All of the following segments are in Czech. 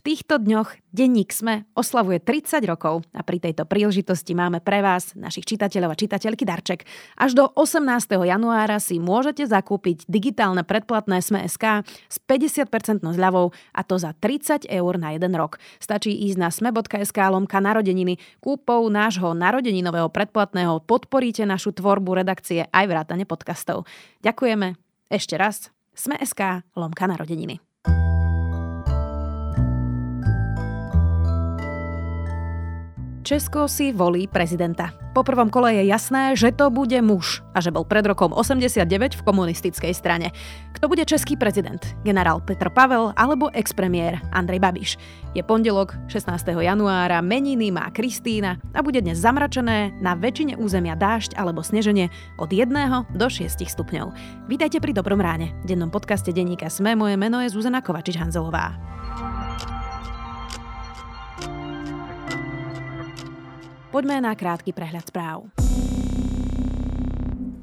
V týchto dňoch denník SME oslavuje 30 rokov a pri tejto príležitosti máme pre vás, našich čitateľov a čitateľky, darček. Až do 18. januára si môžete zakúpiť digitálne predplatné SME.sk s 50% zľavou a to za 30 eur na jeden rok. Stačí ísť na sme.sk lomka narodeniny. Kúpou nášho narodeninového predplatného podporíte našu tvorbu redakcie aj vrátane podcastov. Ďakujeme ešte raz. Sme.sk lomka narodeniny. Česko si volí prezidenta. Po prvom kole je jasné, že to bude muž a že bol pred rokom 89 v komunistickej strane. Kto bude český prezident? Generál Petr Pavel alebo expremiér Andrej Babiš? Je pondelok 16. januára, meniny má Kristína a bude dnes zamračené, na väčšine územia dážď alebo sneženie od 1 do 6 stupňov. Vítajte pri Dobrom ráne. V dennom podcaste denníka Sme moje meno je Zuzana Kovačič-Hanzelová. Poďme na krátky prehľad správ.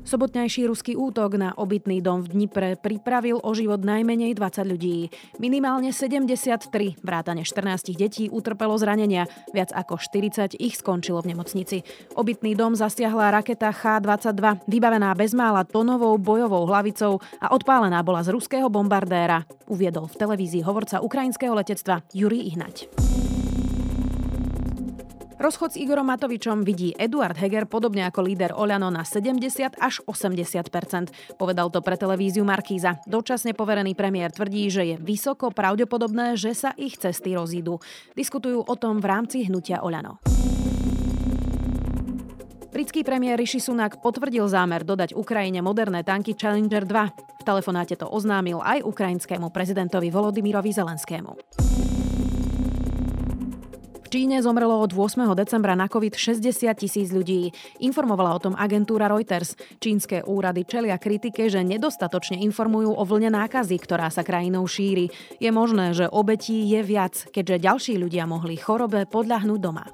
Sobotnejší ruský útok na obytný dom v Dnipre pripravil o život najmenej 20 ľudí. Minimálne 73, vrátane 14 detí, utrpelo zranenia. Viac ako 40 ich skončilo v nemocnici. Obytný dom zasiahla raketa H-22, vybavená bezmála tonovou bojovou hlavicou a odpálená bola z ruského bombardéra, uviedol v televízii hovorca ukrajinského letectva Juri Ihnať. Rozchod s Igorom Matovičom vidí Eduard Heger podobne ako líder Oľano na 70 až 80% Povedal to pre televíziu Markíza. Dočasne poverený premiér tvrdí, že je vysoko pravdepodobné, že sa ich cesty rozídu. Diskutujú o tom v rámci hnutia Oľano. Britský premiér Rishi Sunak potvrdil zámer dodať Ukrajine moderné tanky Challenger 2. V telefonáte to oznámil aj ukrajinskému prezidentovi Volodymyrovi Zelenskému. Číne zomrelo od 8. decembra na COVID 60 tisíc ľudí. Informovala o tom agentúra Reuters. Čínske úrady čelia kritike, že nedostatočne informujú o vlne nákazy, ktorá sa krajinou šíri. Je možné, že obetí je viac, keďže ďalší ľudia mohli chorobe podľahnúť doma.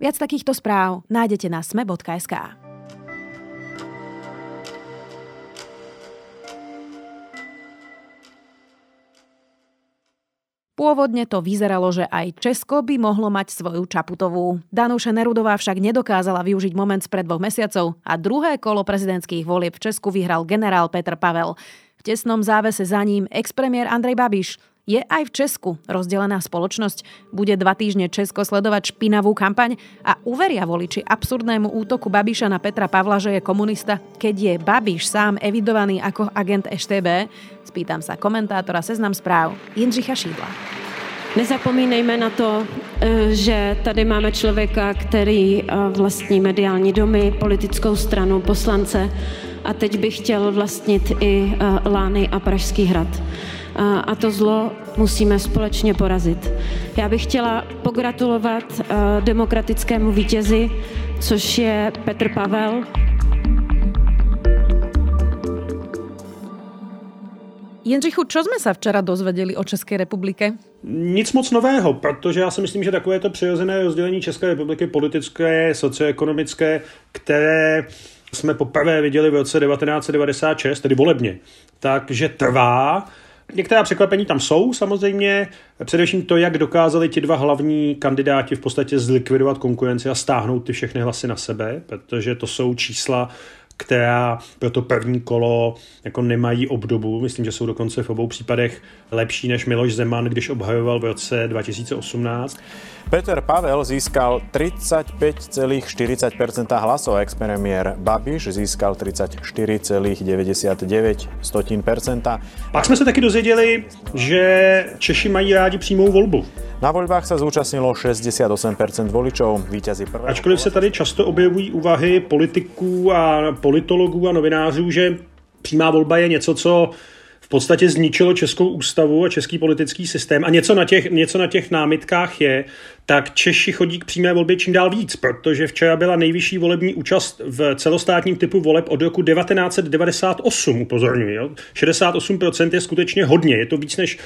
Viac takýchto správ nájdete na sme.sk. Pôvodne to vyzeralo, že aj Česko by mohlo mať svoju Čaputovú. Danuše Nerudová však nedokázala využiť moment spred dvoch mesiacov a druhé kolo prezidentských volieb v Česku vyhral generál Petr Pavel. V tesnom závese za ním expremiér Andrej Babiš. Je aj v Česku rozdelená spoločnosť? Bude dva týždne Česko sledovať špinavú kampaň a uveria voliči absurdnému útoku Babiša na Petra Pavla, že je komunista, keď je Babiš sám evidovaný ako agent EŠTB? Spýtam sa komentátora Seznam správ Jindřicha Šídla. Nezapomínejme na to, eh, že tady máme člověka, který eh, vlastní mediální domy, politickou stranu, poslance a teď bych chtěl vlastnit i eh, Lány a Pražský hrad. A to zlo musíme společně porazit. Já bych chtěla pogratulovat demokratickému vítězi, což je Petr Pavel, Jindřichu, čo jsme se včera dozvěděli o České republike? Nic moc nového, protože já si myslím, že takové to přirozené rozdělení České republiky politické, socioekonomické, které jsme poprvé viděli v roce 1996, tedy volebně, takže trvá. Některá překvapení tam jsou samozřejmě, především to, jak dokázali ti dva hlavní kandidáti v podstatě zlikvidovat konkurenci a stáhnout ty všechny hlasy na sebe, protože to jsou čísla, která pro to první kolo jako nemají obdobu. Myslím, že jsou dokonce v obou případech lepší než Miloš Zeman, když obhajoval v roce 2018. Peter Pavel získal 35,40% hlasov, ex-premiér Babiš získal 34,99%. Pak jsme se taky dozvěděli, že Češi mají rádi přímou volbu. Na voľbách sa zúčastnilo 68% voličov. Víťazí prvého... Ačkoliv se tady často objevují úvahy politiků a politologů a novinářů, že přímá volba je něco, co podstatě zničilo českou ústavu a český politický systém. A něco na těch, něco na těch námitkách je, tak Češi chodí k přímé volbě čím dál víc, protože včera byla nejvyšší volební účast v celostátním typu voleb od roku 1998, upozorňuji. Jo? 68% je skutečně hodně, je to víc než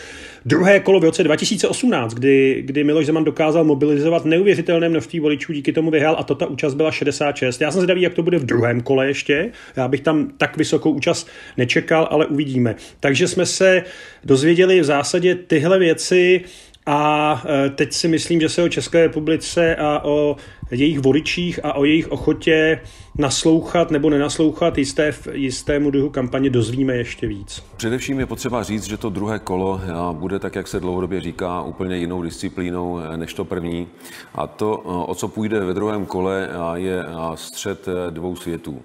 druhé kolo v roce 2018, kdy, kdy Miloš Zeman dokázal mobilizovat neuvěřitelné množství voličů, díky tomu vyhrál a to ta účast byla 66. Já jsem zvědavý, jak to bude v druhém kole ještě. Já bych tam tak vysokou účast nečekal, ale uvidíme. Takže jsme se dozvěděli v zásadě tyhle věci a e, teď si myslím, že se o České republice a o jejich voličích a o jejich ochotě naslouchat nebo nenaslouchat jisté, jistému druhu kampaně dozvíme ještě víc. Především je potřeba říct, že to druhé kolo bude, tak jak se dlouhodobě říká, úplně jinou disciplínou e, než to první. A to, o co půjde ve druhém kole, je střed e, dvou světů.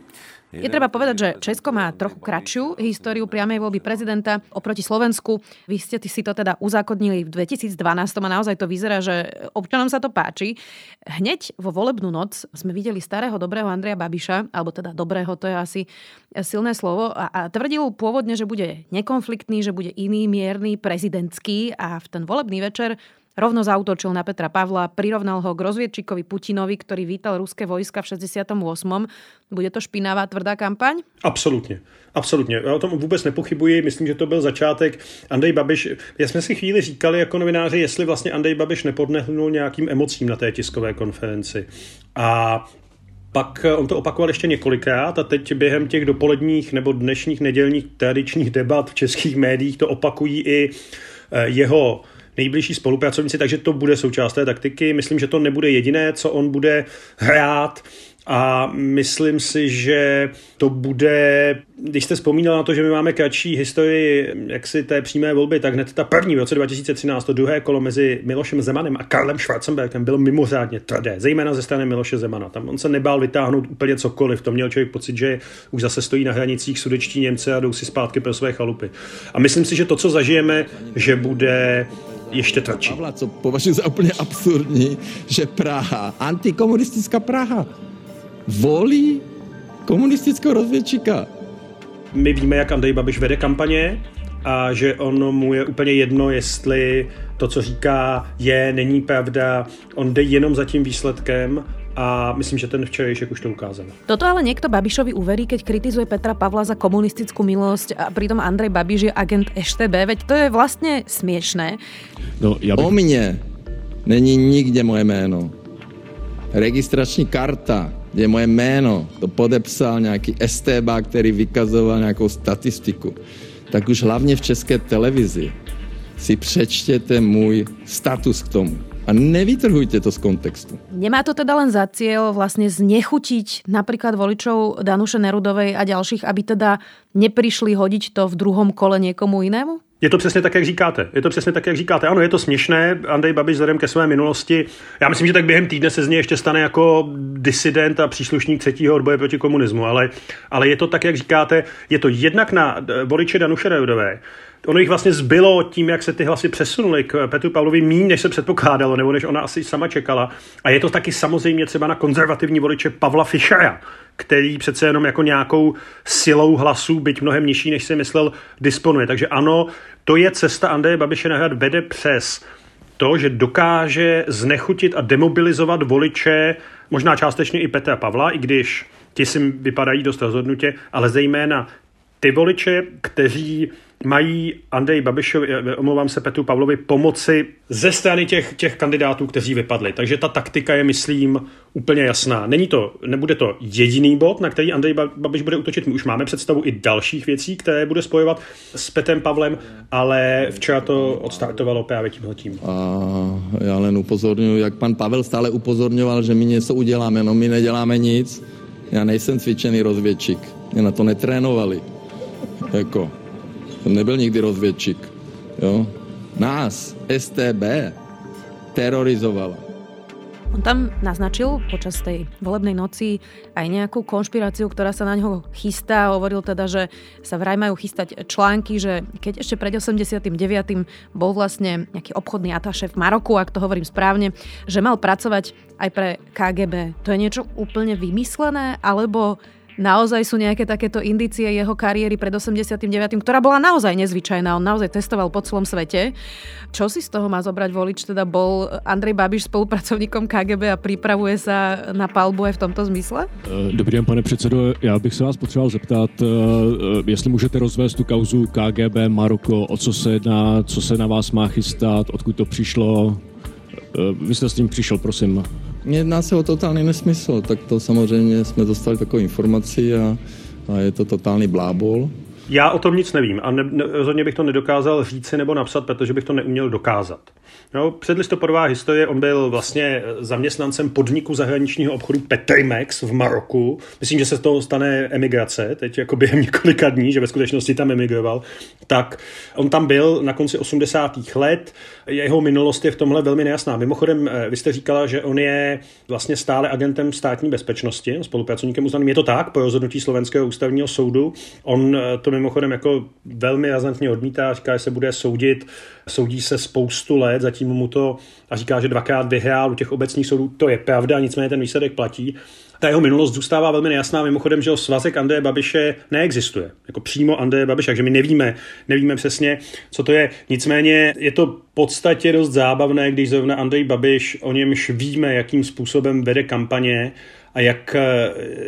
Je treba povedať, že Česko má trochu kratšiu históriu priamej voľby prezidenta oproti Slovensku. Vy ste si to teda uzákodnili v 2012 a naozaj to vyzerá, že občanom sa to páči. Hneď vo volebnú noc sme videli starého dobrého Andreja Babiša, alebo teda dobrého, to je asi silné slovo, a, a tvrdil pôvodne, že bude nekonfliktný, že bude iný, mierny, prezidentský a v ten volebný večer Rovno zautočil na Petra Pavla, prirovnal ho k rozviedčíkovi Putinovi, ktorý vítal ruské vojska v 68. Bude to špinavá tvrdá kampaň? Absolutně. Absolutně. Já o tom vůbec nepochybuji. Myslím, že to byl začátek. Andrej Babiš, já jsme si chvíli říkali jako novináři, jestli vlastně Andrej Babiš nepodnehnul nějakým emocím na té tiskové konferenci. A pak on to opakoval ještě několikrát a teď během těch dopoledních nebo dnešních nedělních tradičních debat v českých médiích to opakují i eh, jeho nejbližší spolupracovníci, takže to bude součást té taktiky. Myslím, že to nebude jediné, co on bude hrát a myslím si, že to bude, když jste vzpomínal na to, že my máme kratší historii jaksi té přímé volby, tak hned ta první v roce 2013, to druhé kolo mezi Milošem Zemanem a Karlem Schwarzenbergem bylo mimořádně tvrdé, zejména ze strany Miloše Zemana. Tam on se nebál vytáhnout úplně cokoliv, to měl člověk pocit, že už zase stojí na hranicích sudečtí Němce a jdou si zpátky pro své chalupy. A myslím si, že to, co zažijeme, že bude ještě tvrdší. Pavla, co považuji za úplně absurdní, že Praha, antikomunistická Praha, volí komunistického rozvědčíka. My víme, jak Andrej Babiš vede kampaně a že on mu je úplně jedno, jestli to, co říká, je, není pravda. On jde jenom za tím výsledkem a myslím, že ten včerejšek už to ukázal. Toto ale niekto Babišovi uverí, keď kritizuje Petra Pavla za komunistickú milosť a pritom Andrej Babiš je agent EŠTB, veď to je vlastne smiešné. No, ja bych... O mne není nikde moje jméno. Registrační karta, kde je moje jméno, to podepsal nějaký STB, který vykazoval nějakou statistiku. Tak už hlavně v české televizi si přečtěte můj status k tomu a nevytrhujte to z kontextu. Nemá to teda len za cieľ vlastne znechutiť napríklad voličov Danuše Nerudovej a ďalších, aby teda neprišli hodiť to v druhom kole niekomu inému? Je to přesně tak, jak říkáte. Je to přesně tak, jak říkáte. Ano, je to směšné. Andrej Babiš vzhledem ke své minulosti. Já myslím, že tak během týdne se z něj ještě stane jako disident a příslušník třetího odboje proti komunismu. Ale, ale je to tak, jak říkáte. Je to jednak na voliče Danuše Nerudové, ono jich vlastně zbylo tím, jak se ty hlasy přesunuly k Petru Pavlovi míň, než se předpokládalo, nebo než ona asi sama čekala. A je to taky samozřejmě třeba na konzervativní voliče Pavla Fischera, který přece jenom jako nějakou silou hlasů, byť mnohem nižší, než si myslel, disponuje. Takže ano, to je cesta Andreje Babiše na hrad vede přes to, že dokáže znechutit a demobilizovat voliče, možná částečně i Petra Pavla, i když ti si vypadají dost rozhodnutě, ale zejména ty voliče, kteří mají Andrej Babišovi, eh, omlouvám se Petru Pavlovi, pomoci ze strany těch, těch kandidátů, kteří vypadli. Takže ta taktika je, myslím, úplně jasná. Není to, nebude to jediný bod, na který Andrej Babiš bude útočit. My už máme představu i dalších věcí, které bude spojovat s Petem Pavlem, ale včera to odstartovalo právě tímhle tím. A já len upozorňuji, jak pan Pavel stále upozorňoval, že my něco uděláme. No my neděláme nic. Já nejsem cvičený rozvědčík. Mě na to netrénovali. Jako, jsem nebyl nikdy rozvědčík. Jo? Nás, STB, terorizovala. On tam naznačil počas tej volebnej noci aj nejakú konšpiráciu, ktorá sa na ňo chystá. Hovoril teda, že sa vraj majú chystať články, že keď ešte pred 89. bol vlastne nejaký obchodný ataše v Maroku, ak to hovorím správne, že mal pracovať aj pre KGB. To je niečo úplne vymyslené, alebo Naozaj sú nejaké takéto indície jeho kariéry pred 89., ktorá bola naozaj nezvyčajná. On naozaj testoval po celom svete. Čo si z toho má zobrať volič? Teda bol Andrej Babiš spolupracovníkom KGB a pripravuje sa na palbu aj v tomto zmysle? Eh, dobrý den, pane předsedo. Já bych se vás potřeboval zeptat, eh, eh, jestli můžete rozvést tu kauzu KGB Maroko, o co se jedná, co se na vás má chystat, odkud to přišlo. Vy jste s tím přišel, prosím. Jedná se o totální nesmysl, tak to samozřejmě jsme dostali takovou informaci a, a je to totální blábol. Já o tom nic nevím a ne, ne, rozhodně bych to nedokázal říci nebo napsat, protože bych to neuměl dokázat. No, předlistopadová historie, on byl vlastně zaměstnancem podniku zahraničního obchodu Petrimex v Maroku. Myslím, že se z toho stane emigrace, teď jako během několika dní, že ve skutečnosti tam emigroval. Tak on tam byl na konci 80. let, jeho minulost je v tomhle velmi nejasná. Mimochodem, eh, vy jste říkala, že on je vlastně stále agentem státní bezpečnosti, spolupracovníkem uznaným. Je to tak, po rozhodnutí Slovenského ústavního soudu. On eh, to mimochodem jako velmi razantně odmítá, říká, že se bude soudit soudí se spoustu let, zatím mu to a říká, že dvakrát vyhrál u těch obecních soudů. To je pravda, nicméně ten výsledek platí. Ta jeho minulost zůstává velmi nejasná. Mimochodem, že svazek Andreje Babiše neexistuje. Jako přímo Andreje Babiše, takže my nevíme, nevíme přesně, co to je. Nicméně je to v podstatě dost zábavné, když zrovna Andrej Babiš, o němž víme, jakým způsobem vede kampaně, a jak,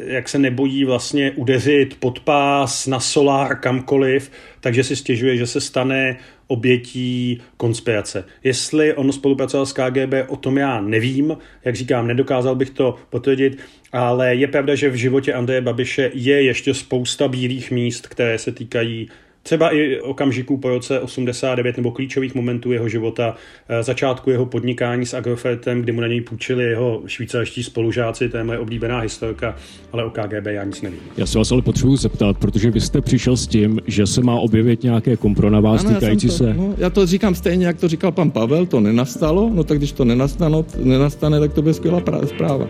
jak se nebojí vlastně udeřit pod pás, na solár, kamkoliv, takže si stěžuje, že se stane obětí konspirace. Jestli on spolupracoval s KGB, o tom já nevím, jak říkám, nedokázal bych to potvrdit, ale je pravda, že v životě Andreje Babiše je ještě spousta bílých míst, které se týkají Třeba i okamžiků po roce 89 nebo klíčových momentů jeho života, eh, začátku jeho podnikání s Agrofertem, kdy mu na něj půjčili jeho švýcarští spolužáci, to je moje oblíbená historka, ale o KGB já nic nevím. Já se vás ale potřebuji zeptat, protože vy jste přišel s tím, že se má objevit nějaké kompro na vás ano, týkající já to, se... No, já to říkám stejně, jak to říkal pan Pavel, to nenastalo, no tak když to nenastane, nenastane tak to bude skvělá zpráva.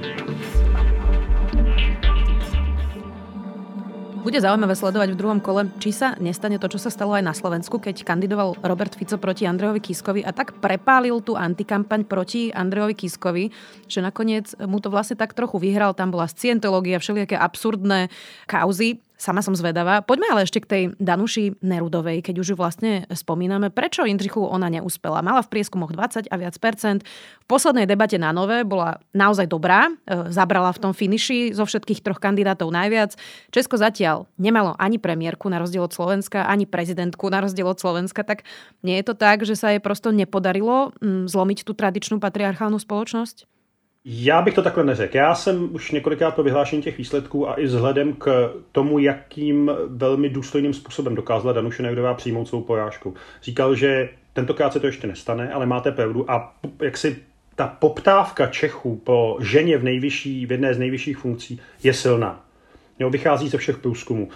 Bude zaujímavé sledovať v druhom kole, či sa nestane to, čo sa stalo aj na Slovensku, keď kandidoval Robert Fico proti Andrejovi Kiskovi a tak prepálil tú antikampaň proti Andrejovi Kiskovi, že nakoniec mu to vlastne tak trochu vyhral. Tam bola scientológia, všelijaké absurdné kauzy. Sama som zvedavá. Poďme ale ešte k tej Danuši Nerudovej, keď už ju vlastne spomíname. Prečo Indrichu ona neúspela? Mala v prieskumoch 20 a viac percent. V poslednej debate na nové bola naozaj dobrá. E, zabrala v tom finiši zo všetkých troch kandidátov najviac. Česko zatiaľ nemalo ani premiérku na rozdiel od Slovenska, ani prezidentku na rozdiel od Slovenska. Tak nie je to tak, že sa jej prosto nepodarilo mm, zlomiť tú tradičnú patriarchálnu spoločnosť? Já bych to takhle neřekl. Já jsem už několikrát po vyhlášení těch výsledků a i vzhledem k tomu, jakým velmi důstojným způsobem dokázala Danuše Nejdová přijmout svou porážku. Říkal, že tentokrát se to ještě nestane, ale máte pravdu a jak si ta poptávka Čechů po ženě v, nejvyšší, v jedné z nejvyšších funkcí je silná. Jo, vychází ze všech průzkumů.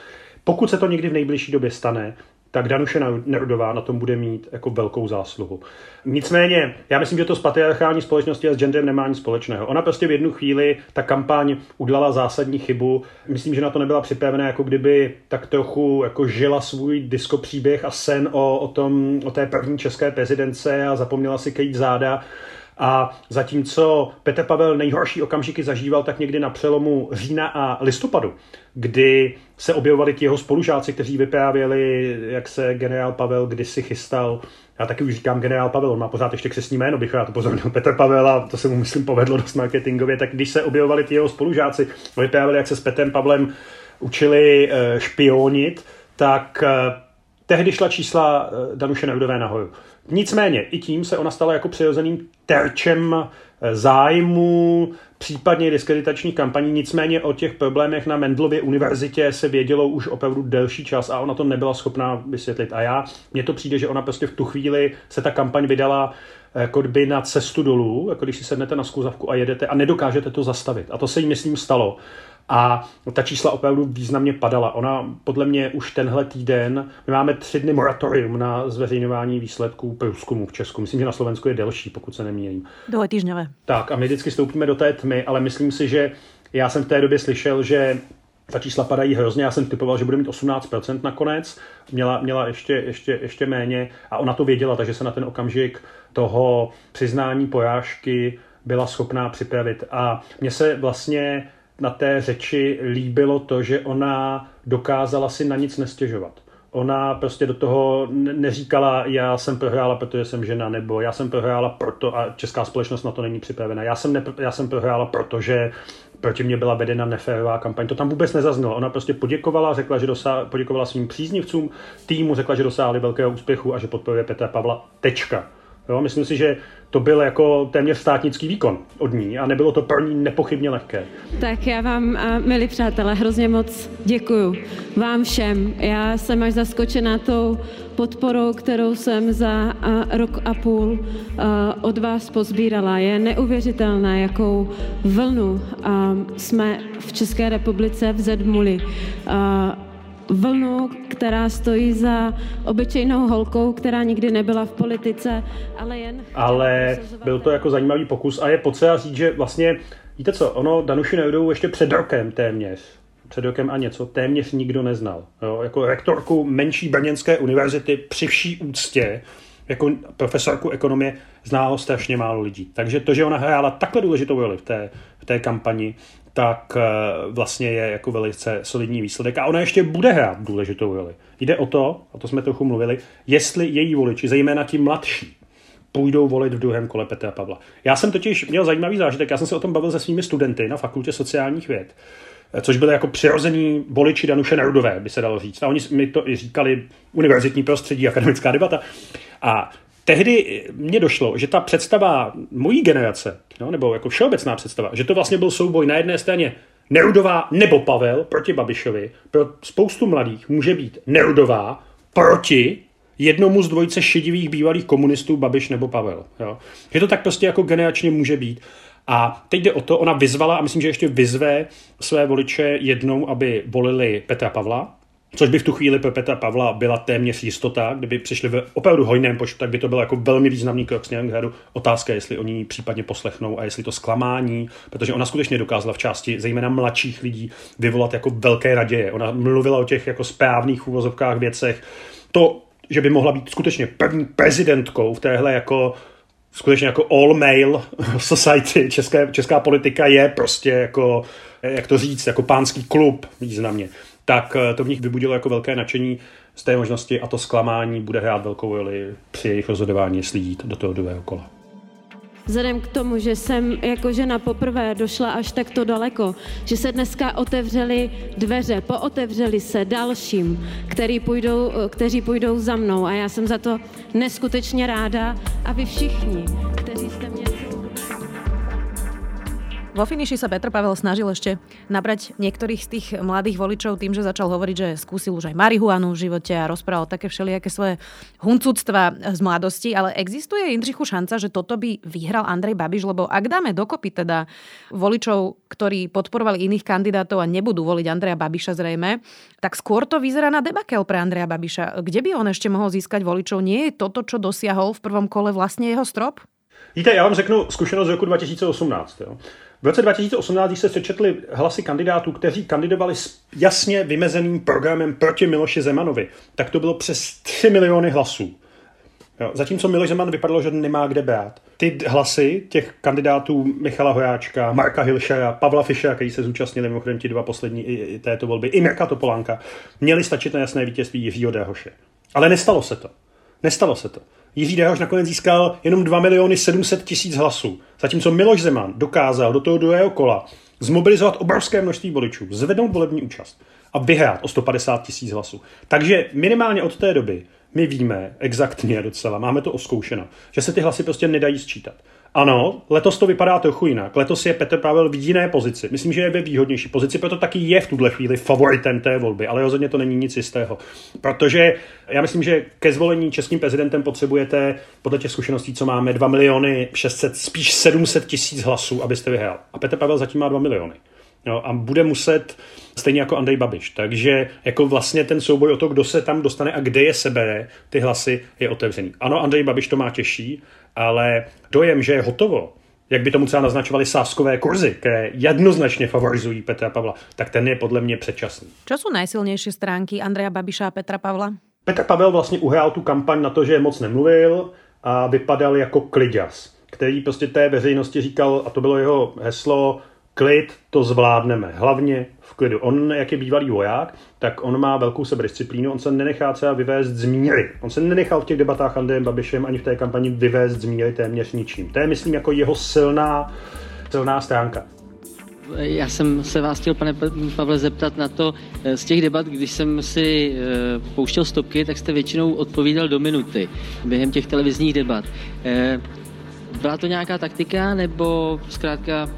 Pokud se to někdy v nejbližší době stane, tak Danuše Nerudová na tom bude mít jako velkou zásluhu. Nicméně, já myslím, že to s patriarchální společností a s genderem nemá nic společného. Ona prostě v jednu chvíli, ta kampaň udělala zásadní chybu. Myslím, že na to nebyla připravená, jako kdyby tak trochu jako žila svůj diskopříběh a sen o, o, tom, o té první české prezidence a zapomněla si kejít záda. A zatímco Petr Pavel nejhorší okamžiky zažíval tak někdy na přelomu října a listopadu, kdy se objevovali ti jeho spolužáci, kteří vyprávěli, jak se generál Pavel kdysi chystal já taky už říkám generál Pavel, on má pořád ještě křesní jméno, bych rád upozornil Petr Pavel a to se mu myslím povedlo dost marketingově, tak když se objevovali ti jeho spolužáci, vyprávěli, jak se s Petrem Pavlem učili eh, špionit, tak eh, tehdy šla čísla eh, Danuše Nerudové nahoru. Nicméně i tím se ona stala jako přirozeným terčem eh, zájmu, případně diskreditačních kampaní. Nicméně o těch problémech na Mendlově univerzitě se vědělo už opravdu delší čas a ona to nebyla schopná vysvětlit. A já, mně to přijde, že ona prostě v tu chvíli se ta kampaň vydala jako by na cestu dolů, jako když si sednete na skluzavku a jedete a nedokážete to zastavit. A to se jí, myslím, stalo. A ta čísla opravdu významně padala. Ona podle mě už tenhle týden, my máme tři dny moratorium na zveřejňování výsledků průzkumu v Česku. Myslím, že na Slovensku je delší, pokud se nemýlím. týždňové. Tak a my vždycky stoupíme do té tmy, ale myslím si, že já jsem v té době slyšel, že ta čísla padají hrozně, já jsem typoval, že bude mít 18% nakonec, měla, měla ještě, ještě, ještě méně a ona to věděla, takže se na ten okamžik toho přiznání porážky byla schopná připravit. A mně se vlastně na té řeči líbilo to, že ona dokázala si na nic nestěžovat. Ona prostě do toho neříkala, já jsem prohrála, protože jsem žena, nebo já jsem prohrála proto, a česká společnost na to není připravena, já jsem, nepr- já jsem prohrála, protože proti mě byla vedena neférová kampaň. To tam vůbec nezaznělo. Ona prostě poděkovala, řekla, že dosá, poděkovala svým příznivcům týmu, řekla, že dosáhli velkého úspěchu a že podporuje Petra Pavla. Tečka. Jo, myslím si, že to byl jako téměř státnický výkon od ní a nebylo to pro ní nepochybně lehké. Tak já vám, milí přátelé, hrozně moc děkuju. Vám všem. Já jsem až zaskočená tou podporou, kterou jsem za rok a půl od vás pozbírala. Je neuvěřitelné, jakou vlnu jsme v České republice vzedmuli vlnu, která stojí za obyčejnou holkou, která nikdy nebyla v politice, ale jen... Ale byl to jako zajímavý pokus a je potřeba říct, že vlastně, víte co, ono Danuši Neudovou ještě před rokem téměř, před rokem a něco, téměř nikdo neznal. Jo? Jako rektorku menší brněnské univerzity při vší úctě, jako profesorku ekonomie, ználo strašně málo lidí. Takže to, že ona hrála takhle důležitou roli v té, v té kampani, tak eh, vlastně je jako velice solidní výsledek. A ona ještě bude hrát důležitou roli. Jde o to, a to jsme trochu mluvili, jestli její voliči, zejména ti mladší, půjdou volit v druhém kole Petra Pavla. Já jsem totiž měl zajímavý zážitek, já jsem se o tom bavil se svými studenty na fakultě sociálních věd, eh, což byly jako přirození voliči Danuše Nerudové, by se dalo říct. A oni mi to i říkali univerzitní prostředí, akademická debata. A tehdy mně došlo, že ta představa mojí generace, no, nebo jako všeobecná představa, že to vlastně byl souboj na jedné straně Nerudová nebo Pavel proti Babišovi, pro spoustu mladých může být Nerudová proti jednomu z dvojice šedivých bývalých komunistů Babiš nebo Pavel. Jo. Že to tak prostě jako generačně může být. A teď jde o to, ona vyzvala, a myslím, že ještě vyzve své voliče jednou, aby volili Petra Pavla, Což by v tu chvíli pro Petra Pavla byla téměř jistota, kdyby přišli v opravdu hojném počtu, tak by to byl jako velmi významný krok směrem k hradu. Otázka je, jestli oni případně poslechnou a jestli to zklamání, protože ona skutečně dokázala v části, zejména mladších lidí, vyvolat jako velké naděje. Ona mluvila o těch jako správných úvozovkách věcech. To, že by mohla být skutečně první prezidentkou v téhle jako skutečně jako all male society, české, česká politika je prostě jako, jak to říct, jako pánský klub významně tak eh, to v nich vybudilo jako velké nadšení z té možnosti a to zklamání bude hrát velkou roli při jejich rozhodování, jestli jít do toho druhého kola. Vzhledem k tomu, že jsem jako žena poprvé došla až takto daleko, že se dneska otevřely dveře, pootevřely se dalším, který půjdou, eh, kteří půjdou za mnou a já jsem za to neskutečně ráda a vy všichni, kteří jste mě vo finiši sa Petr Pavel snažil ešte nabrať niektorých z tých mladých voličov tým, že začal hovoriť, že skúsil už aj marihuanu v živote a rozprával také všelijaké svoje huncúctva z mladosti, ale existuje Jindřichu šanca, že toto by vyhral Andrej Babiš, lebo ak dáme dokopy teda voličov, ktorí podporovali iných kandidátov a nebudú voliť Andreja Babiša zrejme, tak skôr to vyzerá na debakel pre Andreja Babiša. Kde by on ešte mohol získať voličov? Nie je toto, čo dosiahol v prvom kole vlastne jeho strop? Víte, já vám řeknu zkušenost z roku 2018. Jo. V roce 2018 se sečetly hlasy kandidátů, kteří kandidovali s jasně vymezeným programem proti Miloši Zemanovi. Tak to bylo přes 3 miliony hlasů. Jo, zatímco Miloš Zeman vypadalo, že nemá kde brát. Ty hlasy těch kandidátů Michala Hojáčka, Marka Hilšera, Pavla Fischera, který se zúčastnili mimochodem ti dva poslední i, i této volby, i Mirka Topolánka, měli stačit na jasné vítězství Jiřího Déhoše. Ale nestalo se to. Nestalo se to. Jiří Dehoš nakonec získal jenom 2 miliony 700 tisíc hlasů, zatímco Miloš Zeman dokázal do toho druhého kola zmobilizovat obrovské množství voličů, zvednout volební účast a vyhrát o 150 tisíc hlasů. Takže minimálně od té doby my víme exaktně docela, máme to oskoušeno, že se ty hlasy prostě nedají sčítat. Ano, letos to vypadá trochu jinak. Letos je Petr Pavel v jiné pozici. Myslím, že je ve výhodnější pozici, proto taky je v tuhle chvíli favoritem té volby, ale rozhodně to není nic jistého. Protože já myslím, že ke zvolení českým prezidentem potřebujete podle těch zkušeností, co máme, 2 miliony 600, spíš 700 tisíc hlasů, abyste vyhrál. A Petr Pavel zatím má 2 miliony. Jo, a bude muset stejně jako Andrej Babiš. Takže jako vlastně ten souboj o to, kdo se tam dostane a kde je sebere, ty hlasy, je otevřený. Ano, Andrej Babiš to má těžší, ale dojem, že je hotovo, jak by tomu třeba naznačovali sáskové kurzy, které jednoznačně favorizují Petra Pavla, tak ten je podle mě předčasný. Co jsou nejsilnější stránky Andreja Babiša a Petra Pavla? Petr Pavel vlastně uhrál tu kampaň na to, že moc nemluvil a vypadal jako kliďas, který prostě té veřejnosti říkal, a to bylo jeho heslo, klid, to zvládneme. Hlavně v klidu. On, jak je bývalý voják, tak on má velkou sebedisciplínu, on se nenechá třeba vyvést z míry. On se nenechal v těch debatách Andrejem Babišem ani v té kampani vyvést z míry téměř ničím. To je, myslím, jako jeho silná, silná stránka. Já jsem se vás chtěl, pane Pavle, zeptat na to, eh, z těch debat, když jsem si eh, pouštěl stopky, tak jste většinou odpovídal do minuty během těch televizních debat. Eh, byla to nějaká taktika, nebo zkrátka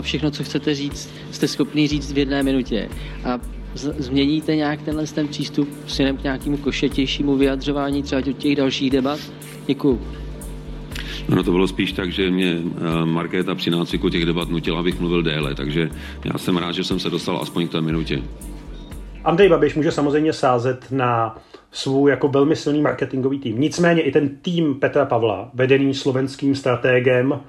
všechno, co chcete říct, jste schopný říct v jedné minutě? A změníte nějak tenhle ten přístup směrem k nějakému košetějšímu vyjadřování třeba těch dalších debat? Děkuju. No to bylo spíš tak, že mě eh, Markéta při nácviku těch debat nutila, abych mluvil déle, takže já jsem rád, že jsem se dostal aspoň k té minutě. Andrej Babiš může samozřejmě sázet na svůj jako velmi silný marketingový tým. Nicméně i ten tým Petra Pavla, vedený slovenským stratégem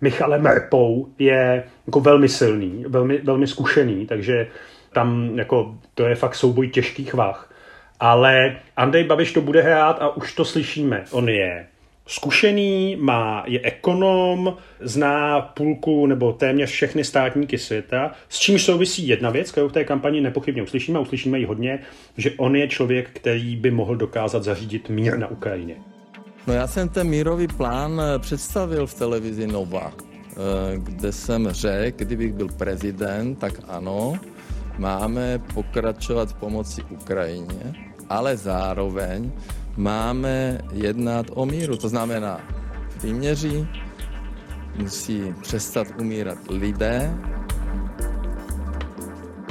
Michalem Merpou, je jako velmi silný, velmi, velmi zkušený, takže tam jako to je fakt souboj těžkých vah. Ale Andrej Babiš to bude hrát a už to slyšíme. On je zkušený, má, je ekonom, zná půlku nebo téměř všechny státníky světa, s čímž souvisí jedna věc, kterou v té kampani nepochybně uslyšíme, uslyšíme ji hodně, že on je člověk, který by mohl dokázat zařídit mír na Ukrajině. No já jsem ten mírový plán eh, představil v televizi Nova, eh, kde jsem řekl, kdybych byl prezident, tak ano, máme pokračovat v pomoci Ukrajině, ale zároveň máme jednat o míru. To znamená, výměří musí přestat umírat lidé.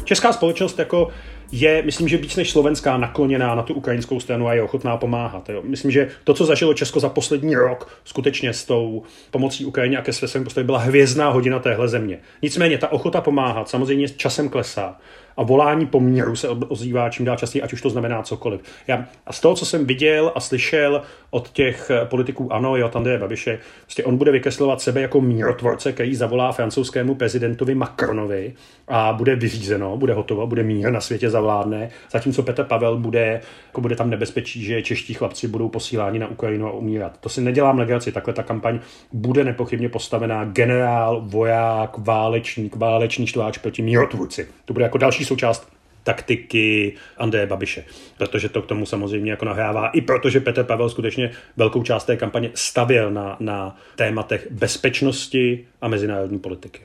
Česká společnost jako je, myslím, že víc než slovenská nakloněná na tu ukrajinskou stranu a je ochotná pomáhat. Jo. Myslím, že to, co zažilo Česko za poslední rok, skutečně s tou pomocí Ukrajině a ke svém postavě byla hvězdná hodina téhle země. Nicméně ta ochota pomáhat samozřejmě časem klesá a volání poměru se ozývá čím dál častěji, ať už to znamená cokoliv. Já, a z toho, co jsem viděl a slyšel od těch politiků ANO i od Andreje Babiše, prostě on bude vykreslovat sebe jako mírotvorce, který zavolá francouzskému prezidentovi Macronovi a bude vyřízeno, bude hotovo, bude mír na světě zavládne, zatímco Petr Pavel bude, jako bude tam nebezpečí, že čeští chlapci budou posíláni na Ukrajinu a umírat. To si nedělám legraci, takhle ta kampaň bude nepochybně postavená generál, voják, válečník, válečný štváč proti mírotvůrci. To bude jako další součást taktiky Andreje Babiše, protože to k tomu samozřejmě jako nahrává, i protože Petr Pavel skutečně velkou část té kampaně stavěl na, na tématech bezpečnosti a mezinárodní politiky.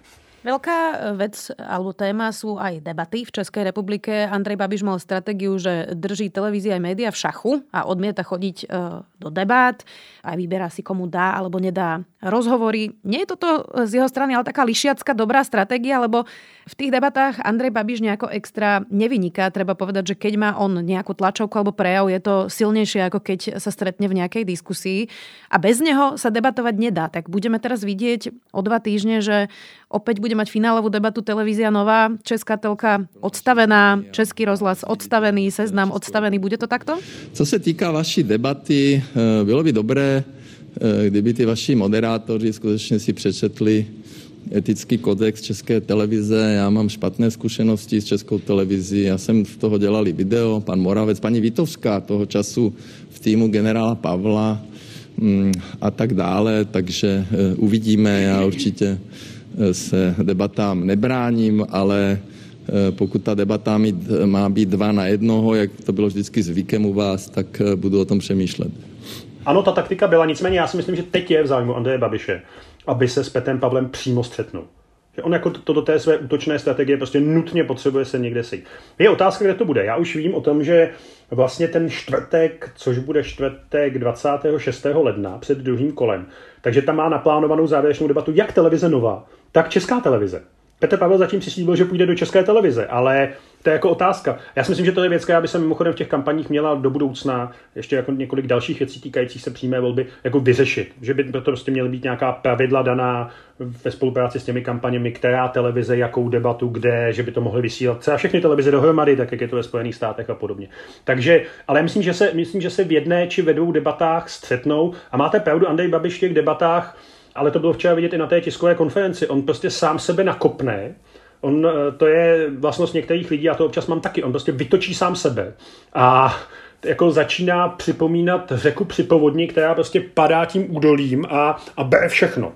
Veľká e, vec alebo téma sú aj debaty v Českej republike. Andrej Babiš mal stratégiu, že drží televízia aj média v šachu a odmieta chodiť e, do debát. Aj vyberá si, komu dá alebo nedá rozhovory. Nie je toto z jeho strany ale taká lišiacka dobrá stratégia, lebo v tých debatách Andrej Babiš nejako extra nevyniká. Treba povedať, že keď má on nejakú tlačovku alebo prejav, je to silnejšie, ako keď sa stretne v nejakej diskusii. A bez neho sa debatovať nedá. Tak budeme teraz vidieť o dva týždne, že opäť bude mať finálovú debatu televízia Nová, Česká telka odstavená, Český rozhlas odstavený, Seznam odstavený. Bude to takto? Co se týká vaší debaty, eh, bylo by dobré, eh, kdyby ty vaši moderátoři skutečně si přečetli etický kodex České televize. Já mám špatné zkušenosti s Českou televizí. Já jsem v toho dělali video, pan Moravec, paní Vitovská toho času v týmu generála Pavla mm, a tak dále, takže eh, uvidíme. Já určitě se debatám nebráním, ale eh, pokud ta debata má být dva na jednoho, jak to bylo vždycky zvykem u vás, tak eh, budu o tom přemýšlet. Ano, ta taktika byla, nicméně já si myslím, že teď je v zájmu Andreje Babiše, aby se s Petem Pavlem přímo střetnul. Že on jako to do té své útočné strategie prostě nutně potřebuje se někde sejít. Je otázka, kde to bude. Já už vím o tom, že vlastně ten čtvrtek, což bude čtvrtek 26. ledna před druhým kolem, takže tam má naplánovanou závěrečnou debatu jak televize Nova, tak Česká televize. Petr Pavel zatím přislíbil, že půjde do České televize, ale to je jako otázka. Já si myslím, že to je věc, která by se mimochodem v těch kampaních měla do budoucna ještě jako několik dalších věcí týkajících se přímé volby jako vyřešit. Že by to prostě měly být nějaká pravidla daná ve spolupráci s těmi kampaněmi, která televize, jakou debatu, kde, že by to mohly vysílat třeba všechny televize dohromady, tak jak je to ve Spojených státech a podobně. Takže, ale myslím, že se, myslím, že se v jedné či ve dvou debatách střetnou a máte pravdu, Andrej Babiš v těch debatách ale to bylo včera vidět i na té tiskové konferenci. On prostě sám sebe nakopne, on, eh, to je vlastnost některých lidí, já to občas mám taky, on prostě vytočí sám sebe a jako začíná připomínat řeku při povodni, která prostě padá tím údolím a, a bere všechno.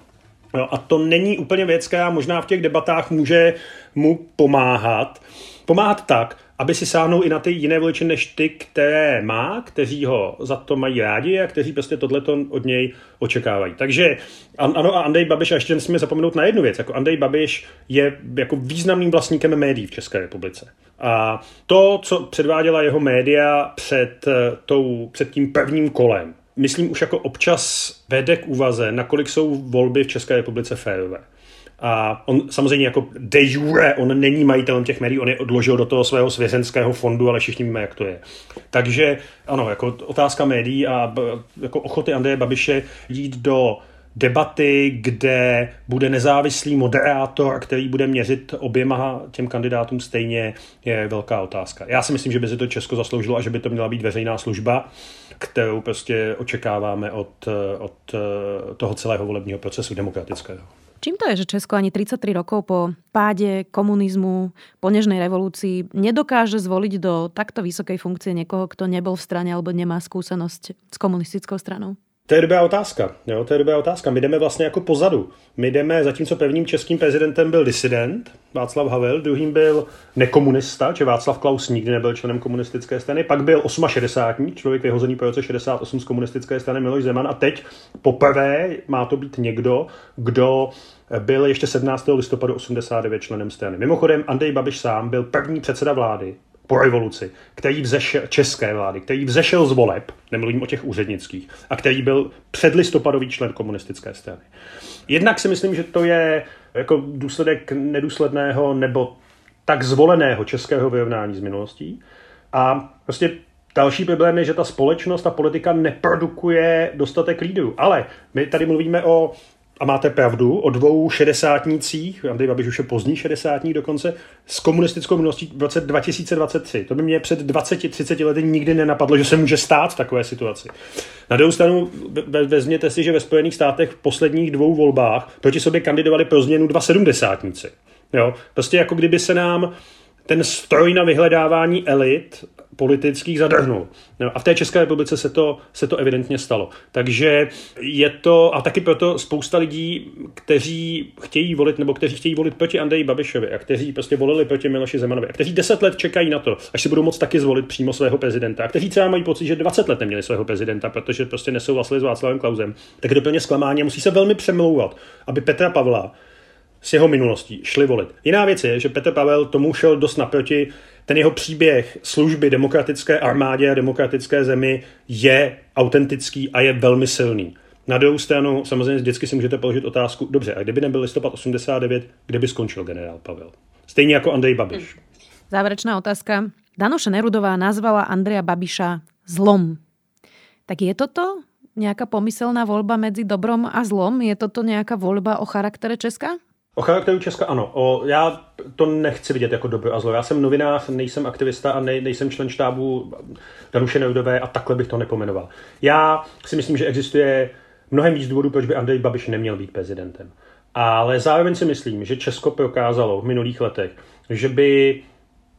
Jo, a to není úplně věc, která možná v těch debatách může mu pomáhat. Pomáhat tak, aby si sáhnul i na ty jiné voliče než ty, které má, kteří ho za to mají rádi a kteří prostě tohleto od něj očekávají. Takže ano a Andrej Babiš, a ještě nesmíme zapomenout na jednu věc, jako Andrej Babiš je jako významným vlastníkem médií v České republice. A to, co předváděla jeho média před, eh, tou, před tím prvním kolem, myslím už jako občas vede k úvaze, nakolik jsou volby v České republice férové. A on samozřejmě jako de jure, on není majitelem těch médií, on je odložil do toho svého svěřenského fondu, ale všichni víme, jak to je. Takže ano, jako otázka médií a jako ochoty Andreje Babiše jít do debaty, kde bude nezávislý moderátor, který bude měřit oběma těm kandidátům stejně, je velká otázka. Já si myslím, že by se to Česko zasloužilo a že by to měla být veřejná služba, kterou prostě očekáváme od, od toho celého volebního procesu demokratického. Čím to je, že Česko ani 33 rokov po páde komunizmu, po nežnej revolúcii nedokáže zvoliť do takto vysokej funkcie niekoho, kto nebol v strane alebo nemá skúsenosť s komunistickou stranou? To je dobrá otázka. Jo, to je dobrá otázka. My jdeme vlastně jako pozadu. My jdeme, zatímco prvním českým prezidentem byl disident Václav Havel, druhým byl nekomunista, či Václav Klaus nikdy nebyl členem komunistické strany, pak byl 68. člověk vyhozený po roce 68 z komunistické strany Miloš Zeman a teď poprvé má to být někdo, kdo byl ještě 17. listopadu 89 členem strany. Mimochodem, Andrej Babiš sám byl první předseda vlády po revoluci, který vzešel, české vlády, který vzešel z voleb, nemluvím o těch úřednických, a který byl předlistopadový člen komunistické strany. Jednak si myslím, že to je jako důsledek nedůsledného nebo tak zvoleného českého vyrovnání z minulostí. A prostě Další problém je, že ta společnost, ta politika neprodukuje dostatek lídrů. Ale my tady mluvíme o a máte pravdu, o dvou šedesátnících, Andrej Babiš už je pozdní šedesátník dokonce, s komunistickou minulostí v roce 2023. To by mě před 20-30 lety nikdy nenapadlo, že se může stát v takové situaci. Na druhou stranu vezměte si, že ve Spojených státech v posledních dvou volbách proti sobě kandidovali pro změnu dva sedmdesátníci. Jo? Prostě jako kdyby se nám ten stroj na vyhledávání elit politických zadrhnul. A v té České republice se to, se to evidentně stalo. Takže je to, a taky proto spousta lidí, kteří chtějí volit, nebo kteří chtějí volit proti Andreji Babišovi a kteří prostě volili proti Miloši Zemanovi a kteří deset let čekají na to, až si budou moct taky zvolit přímo svého prezidenta a kteří třeba mají pocit, že 20 let neměli svého prezidenta, protože prostě nesouhlasili s Václavem Klausem, tak je to plně zklamání musí se velmi přemlouvat, aby Petra Pavla s jeho minulostí šli volit. Jiná věc je, že Petr Pavel tomu šel dost naproti. Ten jeho příběh služby demokratické armádě a demokratické zemi je autentický a je velmi silný. Na druhou stranu samozřejmě vždycky si můžete položit otázku, dobře, a kdyby nebyl listopad 89, kde by skončil generál Pavel? Stejně jako Andrej Babiš. Záverečná otázka. Danoša Nerudová nazvala Andreja Babiša zlom. Tak je toto nejaká pomyselná voľba medzi dobrom a zlom? Je toto nejaká voľba o charaktere Česka? O charakteru Česka ano. O, já to nechci vidět jako dobro a zlo. Já jsem novinář, nejsem aktivista a ne, nejsem člen štábu Danuše Neudové a takhle bych to nepomenoval. Já si myslím, že existuje mnohem víc důvodů, proč by Andrej Babiš neměl být prezidentem. Ale zároveň si myslím, že Česko prokázalo v minulých letech, že by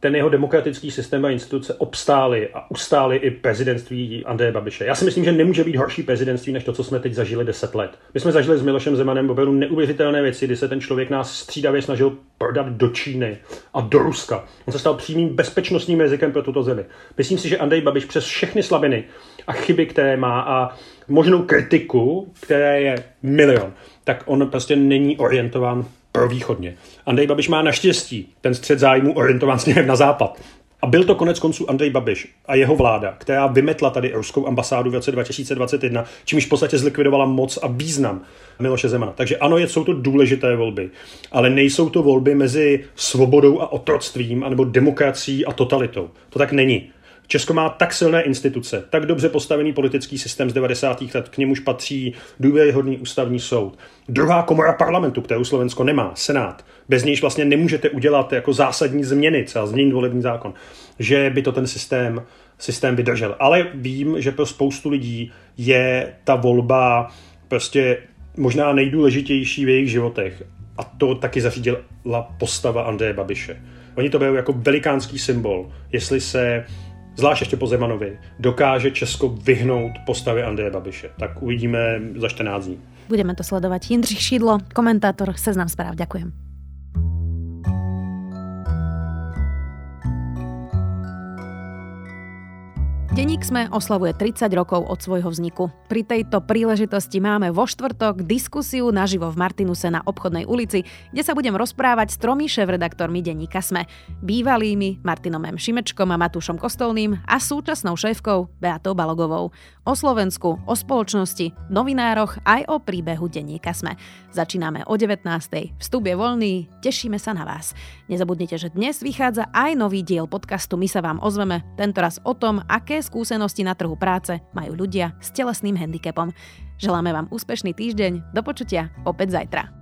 ten jeho demokratický systém a instituce obstály a ustály i prezidentství Andreje Babiše. Já si myslím, že nemůže být horší prezidentství, než to, co jsme teď zažili deset let. My jsme zažili s Milošem Zemanem opravdu neuvěřitelné věci, kdy se ten člověk nás střídavě snažil prodat do Číny a do Ruska. On se stal přímým bezpečnostním rizikem pro tuto zemi. Myslím si, že Andrej Babiš přes všechny slabiny a chyby, které má a možnou kritiku, které je milion, tak on prostě není orientován pro východně. Andrej Babiš má naštěstí ten střed zájmu orientován směrem na západ. A byl to konec konců Andrej Babiš a jeho vláda, která vymetla tady ruskou ambasádu v roce 2021, čímž v podstatě zlikvidovala moc a význam Miloše Zemana. Takže ano, jsou to důležité volby, ale nejsou to volby mezi svobodou a otroctvím, anebo demokracií a totalitou. To tak není. Česko má tak silné instituce, tak dobře postavený politický systém z 90. let, k němuž patří důvěryhodný ústavní soud. Druhá komora parlamentu, kterou Slovensko nemá, Senát, bez nějž vlastně nemůžete udělat jako zásadní změny, třeba změnit volební zákon, že by to ten systém, systém vydržel. Ale vím, že pro spoustu lidí je ta volba prostě možná nejdůležitější v jejich životech. A to taky zařídila postava Andreje Babiše. Oni to berou jako velikánský symbol, jestli se zvlášť ještě po Zemanovi, dokáže Česko vyhnout postavě Andreje Babiše. Tak uvidíme za 14 dní. Budeme to sledovať. Jindřich Šidlo, komentátor Seznam správ. Ďakujem. Deník sme oslavuje 30 rokov od svojho vzniku. Pri tejto príležitosti máme vo štvrtok diskusiu naživo v Martinuse na obchodnej ulici, kde sa budem rozprávať s tromi šéf-redaktormi denníka Sme. Bývalými Martinom M. Šimečkom a Matúšom Kostolným a súčasnou šéfkou Beatou Balogovou. O Slovensku, o spoločnosti, novinároch aj o príbehu denníka Sme. Začíname o 19. Vstup je voľný, tešíme sa na vás. Nezabudnite, že dnes vychádza aj nový diel podcastu My sa vám ozveme, tentoraz o tom, skúsenosti na trhu práce majú ľudia s telesným handicapom. Želáme vám úspešný týždeň, do počutia opäť zajtra.